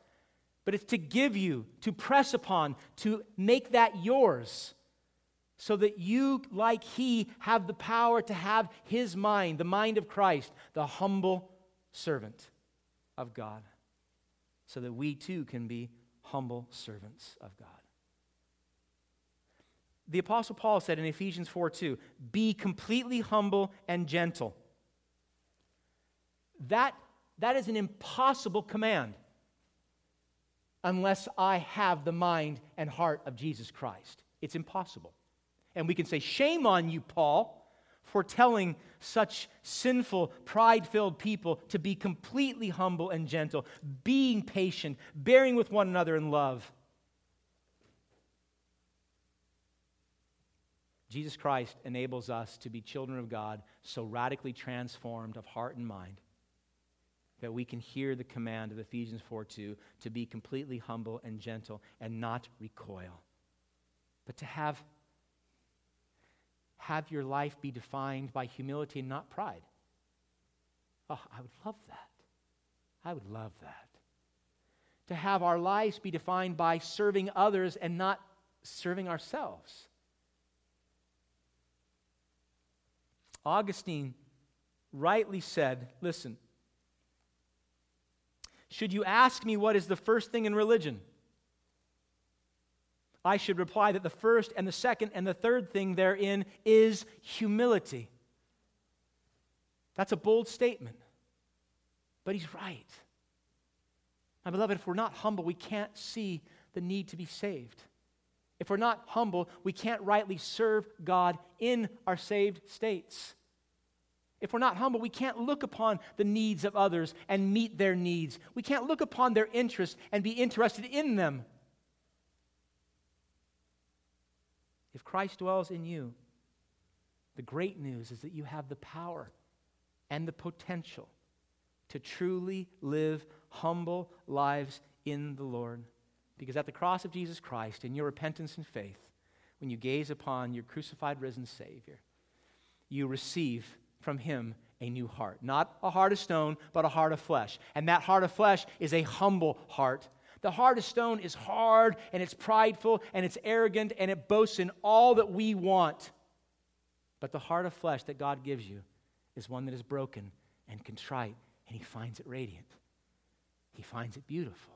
but it's to give you, to press upon, to make that yours so that you, like he, have the power to have his mind, the mind of Christ, the humble servant of God, so that we too can be humble servants of God. The Apostle Paul said in Ephesians 4 2, be completely humble and gentle. That, that is an impossible command unless I have the mind and heart of Jesus Christ. It's impossible. And we can say, Shame on you, Paul, for telling such sinful, pride filled people to be completely humble and gentle, being patient, bearing with one another in love. Jesus Christ enables us to be children of God so radically transformed of heart and mind that we can hear the command of Ephesians 4 2 to be completely humble and gentle and not recoil, but to have have your life be defined by humility and not pride. Oh, I would love that. I would love that. To have our lives be defined by serving others and not serving ourselves. Augustine rightly said, Listen, should you ask me what is the first thing in religion? I should reply that the first and the second and the third thing therein is humility. That's a bold statement, but he's right. My beloved, if we're not humble, we can't see the need to be saved. If we're not humble, we can't rightly serve God in our saved states. If we're not humble, we can't look upon the needs of others and meet their needs. We can't look upon their interests and be interested in them. If Christ dwells in you, the great news is that you have the power and the potential to truly live humble lives in the Lord. Because at the cross of Jesus Christ, in your repentance and faith, when you gaze upon your crucified, risen Savior, you receive from Him a new heart. Not a heart of stone, but a heart of flesh. And that heart of flesh is a humble heart the heart of stone is hard and it's prideful and it's arrogant and it boasts in all that we want. But the heart of flesh that God gives you is one that is broken and contrite, and He finds it radiant. He finds it beautiful.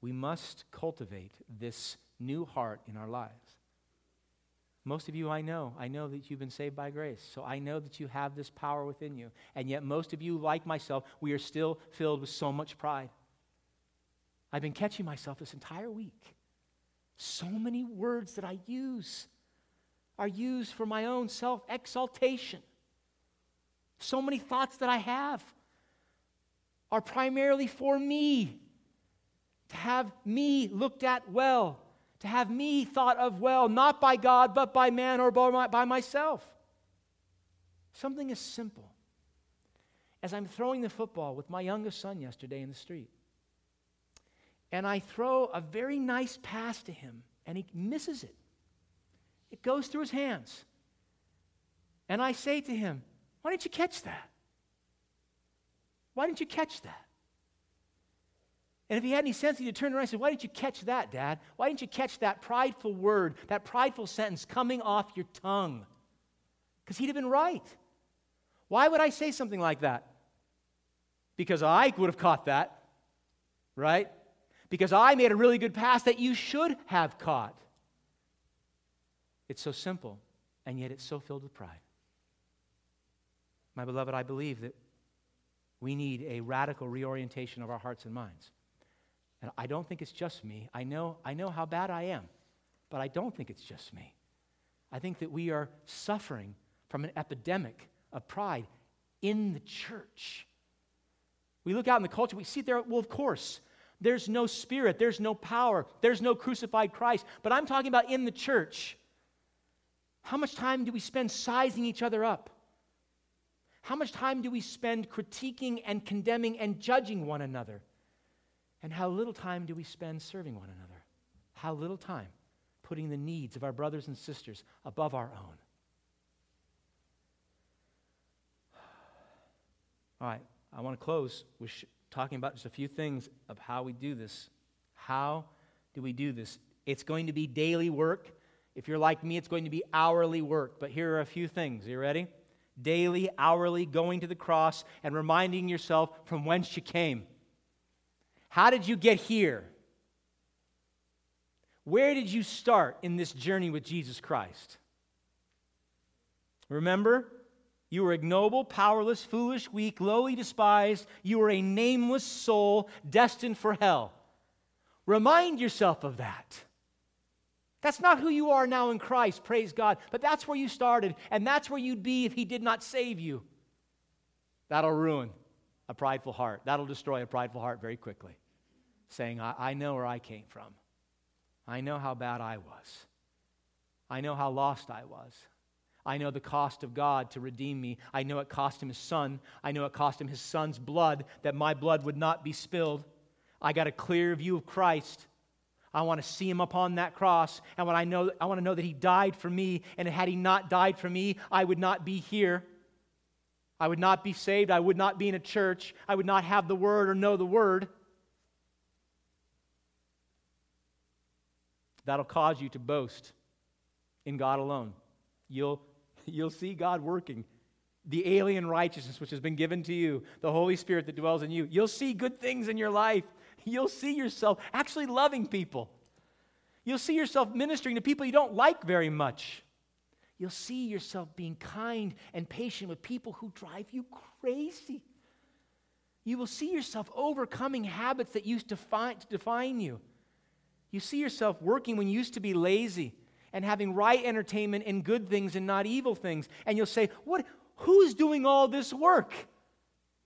We must cultivate this new heart in our lives. Most of you I know, I know that you've been saved by grace. So I know that you have this power within you. And yet, most of you, like myself, we are still filled with so much pride. I've been catching myself this entire week. So many words that I use are used for my own self exaltation. So many thoughts that I have are primarily for me, to have me looked at well to have me thought of well, not by God, but by man or by myself. Something as simple as I'm throwing the football with my youngest son yesterday in the street. And I throw a very nice pass to him, and he misses it. It goes through his hands. And I say to him, Why didn't you catch that? Why didn't you catch that? And if he had any sense, he'd turn around and say, Why didn't you catch that, Dad? Why didn't you catch that prideful word, that prideful sentence coming off your tongue? Because he'd have been right. Why would I say something like that? Because I would have caught that, right? Because I made a really good pass that you should have caught. It's so simple, and yet it's so filled with pride. My beloved, I believe that we need a radical reorientation of our hearts and minds. And I don't think it's just me. I know, I know how bad I am, but I don't think it's just me. I think that we are suffering from an epidemic of pride in the church. We look out in the culture, we see there, well, of course, there's no spirit, there's no power, there's no crucified Christ. But I'm talking about in the church. How much time do we spend sizing each other up? How much time do we spend critiquing and condemning and judging one another? And how little time do we spend serving one another? How little time putting the needs of our brothers and sisters above our own? All right, I want to close with sh- talking about just a few things of how we do this. How do we do this? It's going to be daily work. If you're like me, it's going to be hourly work. But here are a few things. Are you ready? Daily, hourly, going to the cross and reminding yourself from whence you came. How did you get here? Where did you start in this journey with Jesus Christ? Remember, you were ignoble, powerless, foolish, weak, lowly, despised. You were a nameless soul destined for hell. Remind yourself of that. That's not who you are now in Christ, praise God, but that's where you started, and that's where you'd be if He did not save you. That'll ruin a prideful heart. That'll destroy a prideful heart very quickly. Saying, I, I know where I came from. I know how bad I was. I know how lost I was. I know the cost of God to redeem me. I know it cost him his son. I know it cost him his son's blood, that my blood would not be spilled. I got a clear view of Christ. I want to see him upon that cross. And when I know I want to know that he died for me, and had he not died for me, I would not be here. I would not be saved. I would not be in a church. I would not have the word or know the word. That'll cause you to boast in God alone. You'll, you'll see God working. The alien righteousness which has been given to you, the Holy Spirit that dwells in you. You'll see good things in your life. You'll see yourself actually loving people. You'll see yourself ministering to people you don't like very much. You'll see yourself being kind and patient with people who drive you crazy. You will see yourself overcoming habits that used to, to define you. You see yourself working when you used to be lazy and having right entertainment and good things and not evil things. And you'll say, What who's doing all this work?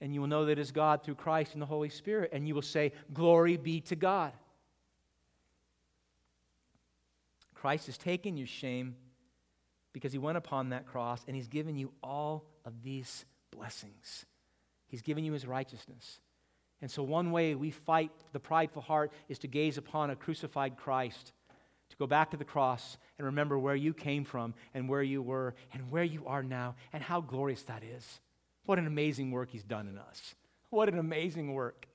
And you will know that it is God through Christ and the Holy Spirit. And you will say, Glory be to God. Christ has taken your shame because he went upon that cross and he's given you all of these blessings. He's given you his righteousness. And so, one way we fight the prideful heart is to gaze upon a crucified Christ, to go back to the cross and remember where you came from and where you were and where you are now and how glorious that is. What an amazing work he's done in us. What an amazing work.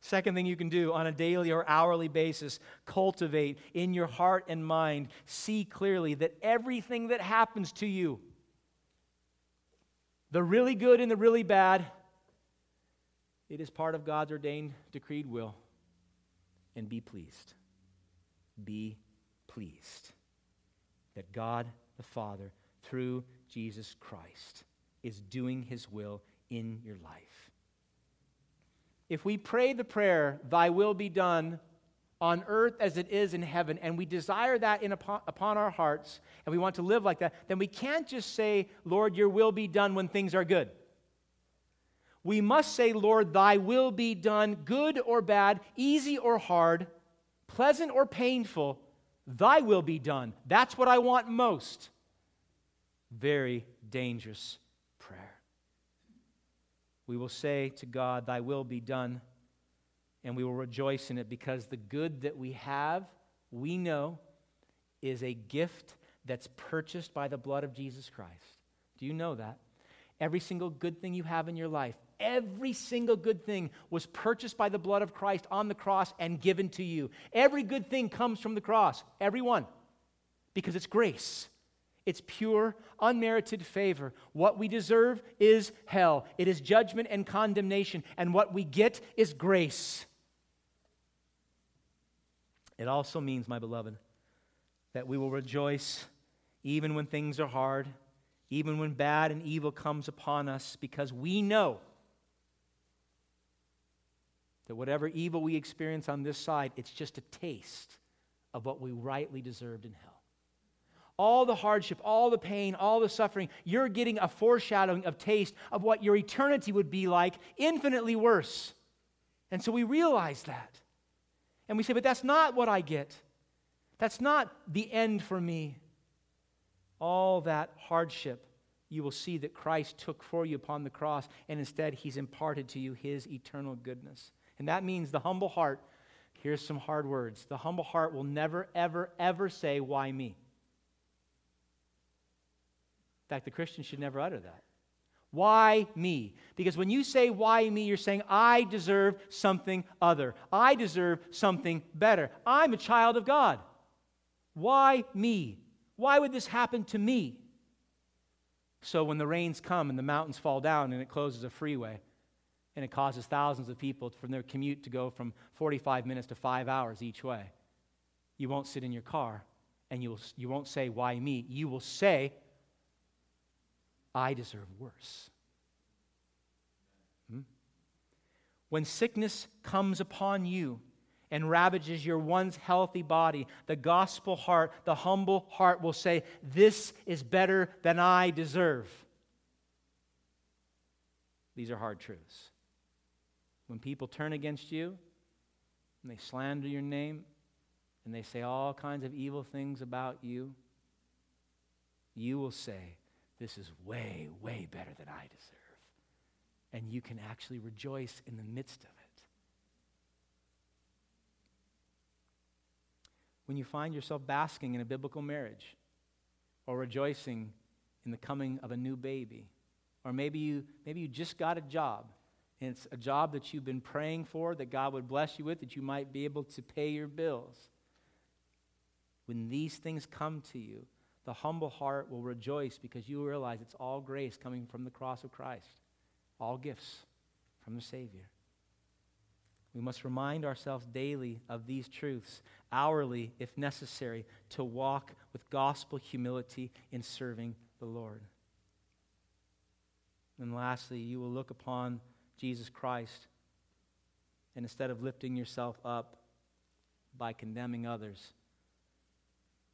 Second thing you can do on a daily or hourly basis, cultivate in your heart and mind, see clearly that everything that happens to you, the really good and the really bad, it is part of God's ordained, decreed will. And be pleased. Be pleased that God the Father, through Jesus Christ, is doing his will in your life. If we pray the prayer, Thy will be done on earth as it is in heaven, and we desire that in upon, upon our hearts, and we want to live like that, then we can't just say, Lord, your will be done when things are good. We must say, Lord, thy will be done, good or bad, easy or hard, pleasant or painful, thy will be done. That's what I want most. Very dangerous. We will say to God, Thy will be done, and we will rejoice in it because the good that we have, we know, is a gift that's purchased by the blood of Jesus Christ. Do you know that? Every single good thing you have in your life, every single good thing was purchased by the blood of Christ on the cross and given to you. Every good thing comes from the cross, every one, because it's grace. It's pure, unmerited favor. What we deserve is hell, it is judgment and condemnation, and what we get is grace. It also means, my beloved, that we will rejoice even when things are hard even when bad and evil comes upon us, because we know that whatever evil we experience on this side, it's just a taste of what we rightly deserved in hell. All the hardship, all the pain, all the suffering, you're getting a foreshadowing of taste of what your eternity would be like, infinitely worse. And so we realize that. And we say, but that's not what I get. That's not the end for me all that hardship, you will see that Christ took for you upon the cross, and instead, He's imparted to you His eternal goodness. And that means the humble heart, here's some hard words the humble heart will never, ever, ever say, Why me? In fact, the Christian should never utter that. Why me? Because when you say why me, you're saying, I deserve something other. I deserve something better. I'm a child of God. Why me? Why would this happen to me? So when the rains come and the mountains fall down and it closes a freeway and it causes thousands of people from their commute to go from 45 minutes to five hours each way, you won't sit in your car and you'll, you won't say, Why me? You will say, I deserve worse. Hmm? When sickness comes upon you, and ravages your once healthy body, the gospel heart, the humble heart will say, This is better than I deserve. These are hard truths. When people turn against you and they slander your name and they say all kinds of evil things about you, you will say, This is way, way better than I deserve. And you can actually rejoice in the midst of it. when you find yourself basking in a biblical marriage or rejoicing in the coming of a new baby. Or maybe you, maybe you just got a job, and it's a job that you've been praying for, that God would bless you with, that you might be able to pay your bills. When these things come to you, the humble heart will rejoice because you realize it's all grace coming from the cross of Christ, all gifts from the Savior. We must remind ourselves daily of these truths, hourly, if necessary, to walk with gospel humility in serving the Lord. And lastly, you will look upon Jesus Christ, and instead of lifting yourself up by condemning others,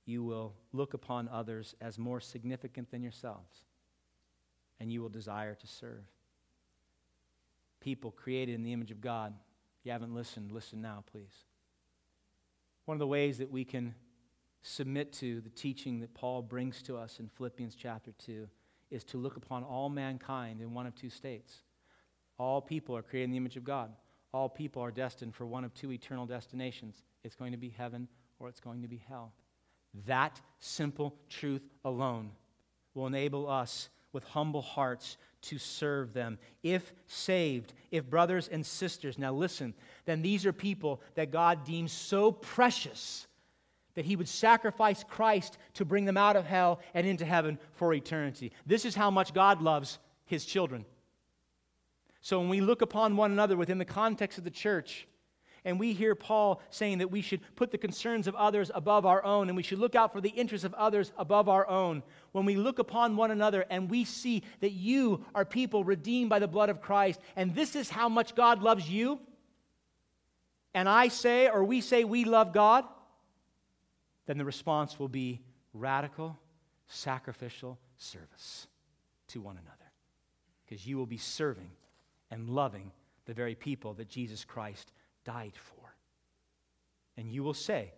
you will look upon others as more significant than yourselves, and you will desire to serve. People created in the image of God If you haven't listened, listen now, please. One of the ways that we can submit to the teaching that Paul brings to us in Philippians chapter 2 is to look upon all mankind in one of two states. All people are created in the image of God. All people are destined for one of two eternal destinations it's going to be heaven or it's going to be hell. That simple truth alone will enable us with humble hearts to serve them. If saved, if brothers and sisters, now listen, then these are people that God deems so precious that he would sacrifice Christ to bring them out of hell and into heaven for eternity. This is how much God loves his children. So when we look upon one another within the context of the church, and we hear Paul saying that we should put the concerns of others above our own and we should look out for the interests of others above our own. When we look upon one another and we see that you are people redeemed by the blood of Christ, and this is how much God loves you, and I say, or we say, we love God, then the response will be radical, sacrificial service to one another. Because you will be serving and loving the very people that Jesus Christ died for. And you will say,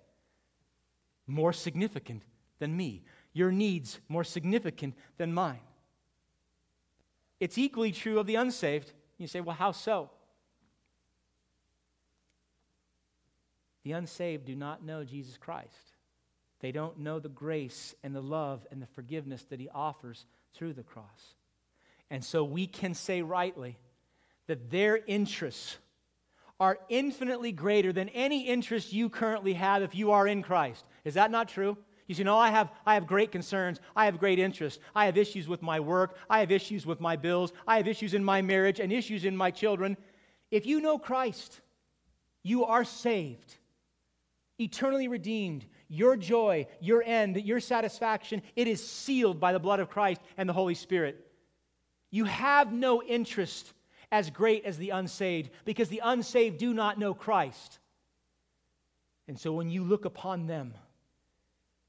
more significant than me. Your needs more significant than mine. It's equally true of the unsaved. You say, well, how so? The unsaved do not know Jesus Christ. They don't know the grace and the love and the forgiveness that he offers through the cross. And so we can say rightly that their interests are infinitely greater than any interest you currently have if you are in Christ. Is that not true? You say, No, I have, I have great concerns. I have great interests. I have issues with my work. I have issues with my bills. I have issues in my marriage and issues in my children. If you know Christ, you are saved, eternally redeemed. Your joy, your end, your satisfaction, it is sealed by the blood of Christ and the Holy Spirit. You have no interest as great as the unsaved because the unsaved do not know Christ. And so when you look upon them,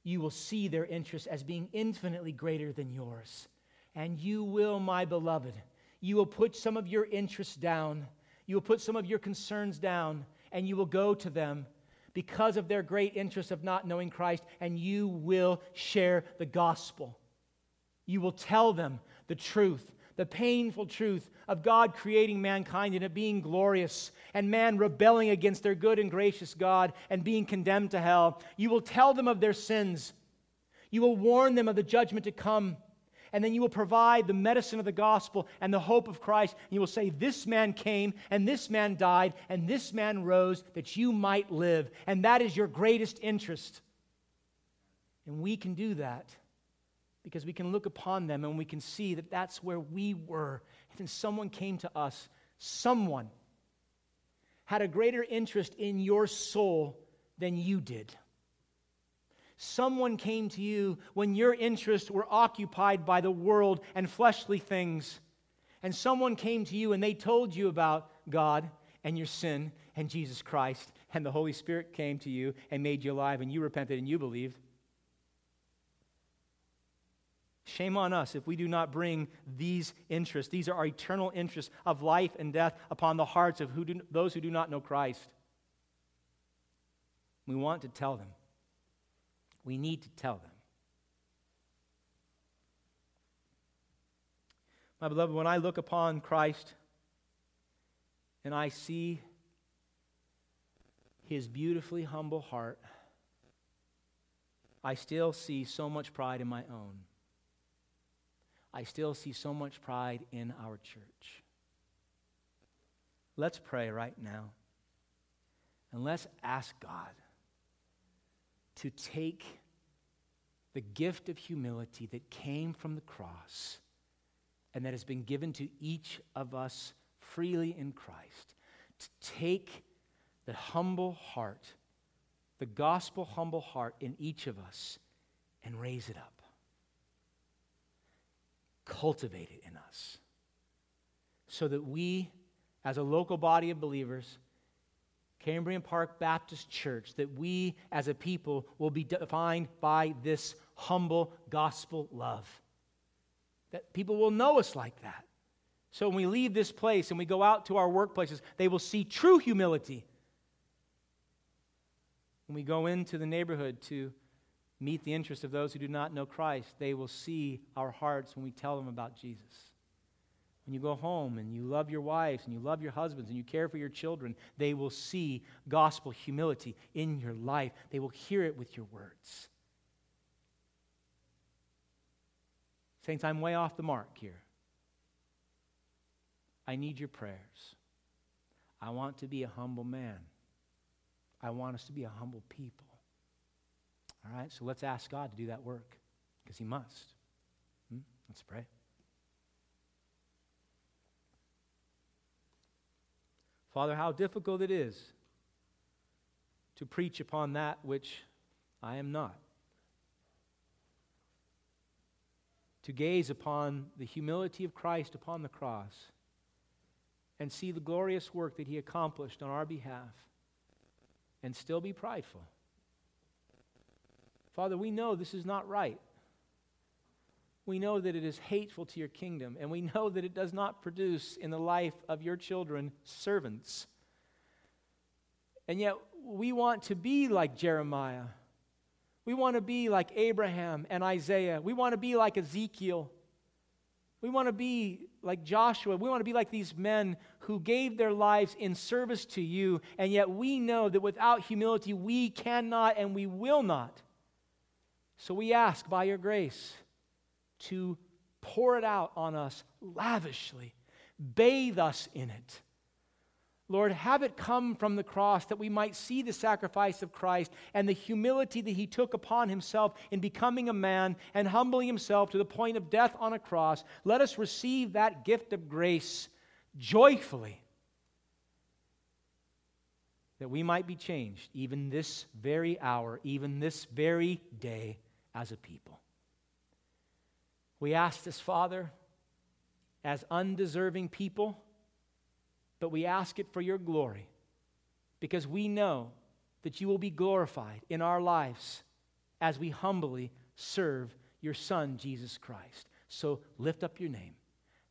you will see their interests as being infinitely greater than yours. And you will, my beloved, you will put some of your interests down, you will put some of your concerns down, and you will go to them because of their great interest of not knowing Christ, and you will share the gospel. You will tell them the truth the painful truth of God creating mankind and it being glorious, and man rebelling against their good and gracious God and being condemned to hell. You will tell them of their sins. You will warn them of the judgment to come. And then you will provide the medicine of the gospel and the hope of Christ. And you will say, This man came, and this man died, and this man rose that you might live. And that is your greatest interest. And we can do that because we can look upon them and we can see that that's where we were. And then someone came to us, someone had a greater interest in your soul than you did. Someone came to you when your interests were occupied by the world and fleshly things. And someone came to you and they told you about God and your sin and Jesus Christ. And the Holy Spirit came to you and made you alive, and you repented and you believed. Shame on us if we do not bring these interests. These are our eternal interests of life and death upon the hearts of who do, those who do not know Christ. We want to tell them. We need to tell them. My beloved, when I look upon Christ and I see his beautifully humble heart, I still see so much pride in my own. I still see so much pride in our church. Let's pray right now. And let's ask God to take the gift of humility that came from the cross and that has been given to each of us freely in Christ. To take the humble heart, the gospel humble heart in each of us, and raise it up. Cultivate it in us so that we, as a local body of believers, Cambrian Park Baptist Church, that we as a people will be defined by this humble gospel love. That people will know us like that. So when we leave this place and we go out to our workplaces, they will see true humility. When we go into the neighborhood to meet the interest of those who do not know Christ, they will see our hearts when we tell them about Jesus when you go home and you love your wives and you love your husbands and you care for your children, they will see gospel humility in your life. They will hear it with your words. Saints, I'm way off the mark here. I need your prayers. I want to be a humble man. I want us to be a humble people. All right, so let's ask God to do that work because He must. Hmm? Let's pray. Father, how difficult it is to preach upon that which I am not. To gaze upon the humility of Christ upon the cross and see the glorious work that he accomplished on our behalf and still be prideful. Father, we know this is not right we know that it is hateful to your kingdom, and we know that it does not produce in the life of your children servants. And yet, we want to be like Jeremiah. We want to be like Abraham and Isaiah. We want to be like Ezekiel. We want to be like Joshua. We want to be like these men who gave their lives in service to you, and yet we know that without humility we cannot and we will not. So we ask by your grace to pour it out on us lavishly, bathe us in it. Lord, have it come from the cross that we might see the sacrifice of Christ and the humility that he took upon himself in becoming a man and humbling himself to the point of death on a cross. Let us receive that gift of grace joyfully that we might be changed even this very hour, even this very day as a people. We ask this, Father, as undeserving people, but we ask it for your glory because we know that you will be glorified in our lives as we humbly serve your Son, Jesus Christ. So lift up your name,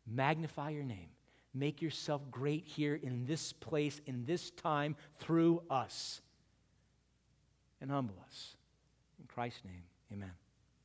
magnify your name, make yourself great here in this place, in this time, through us, and humble us. In Christ's name, amen.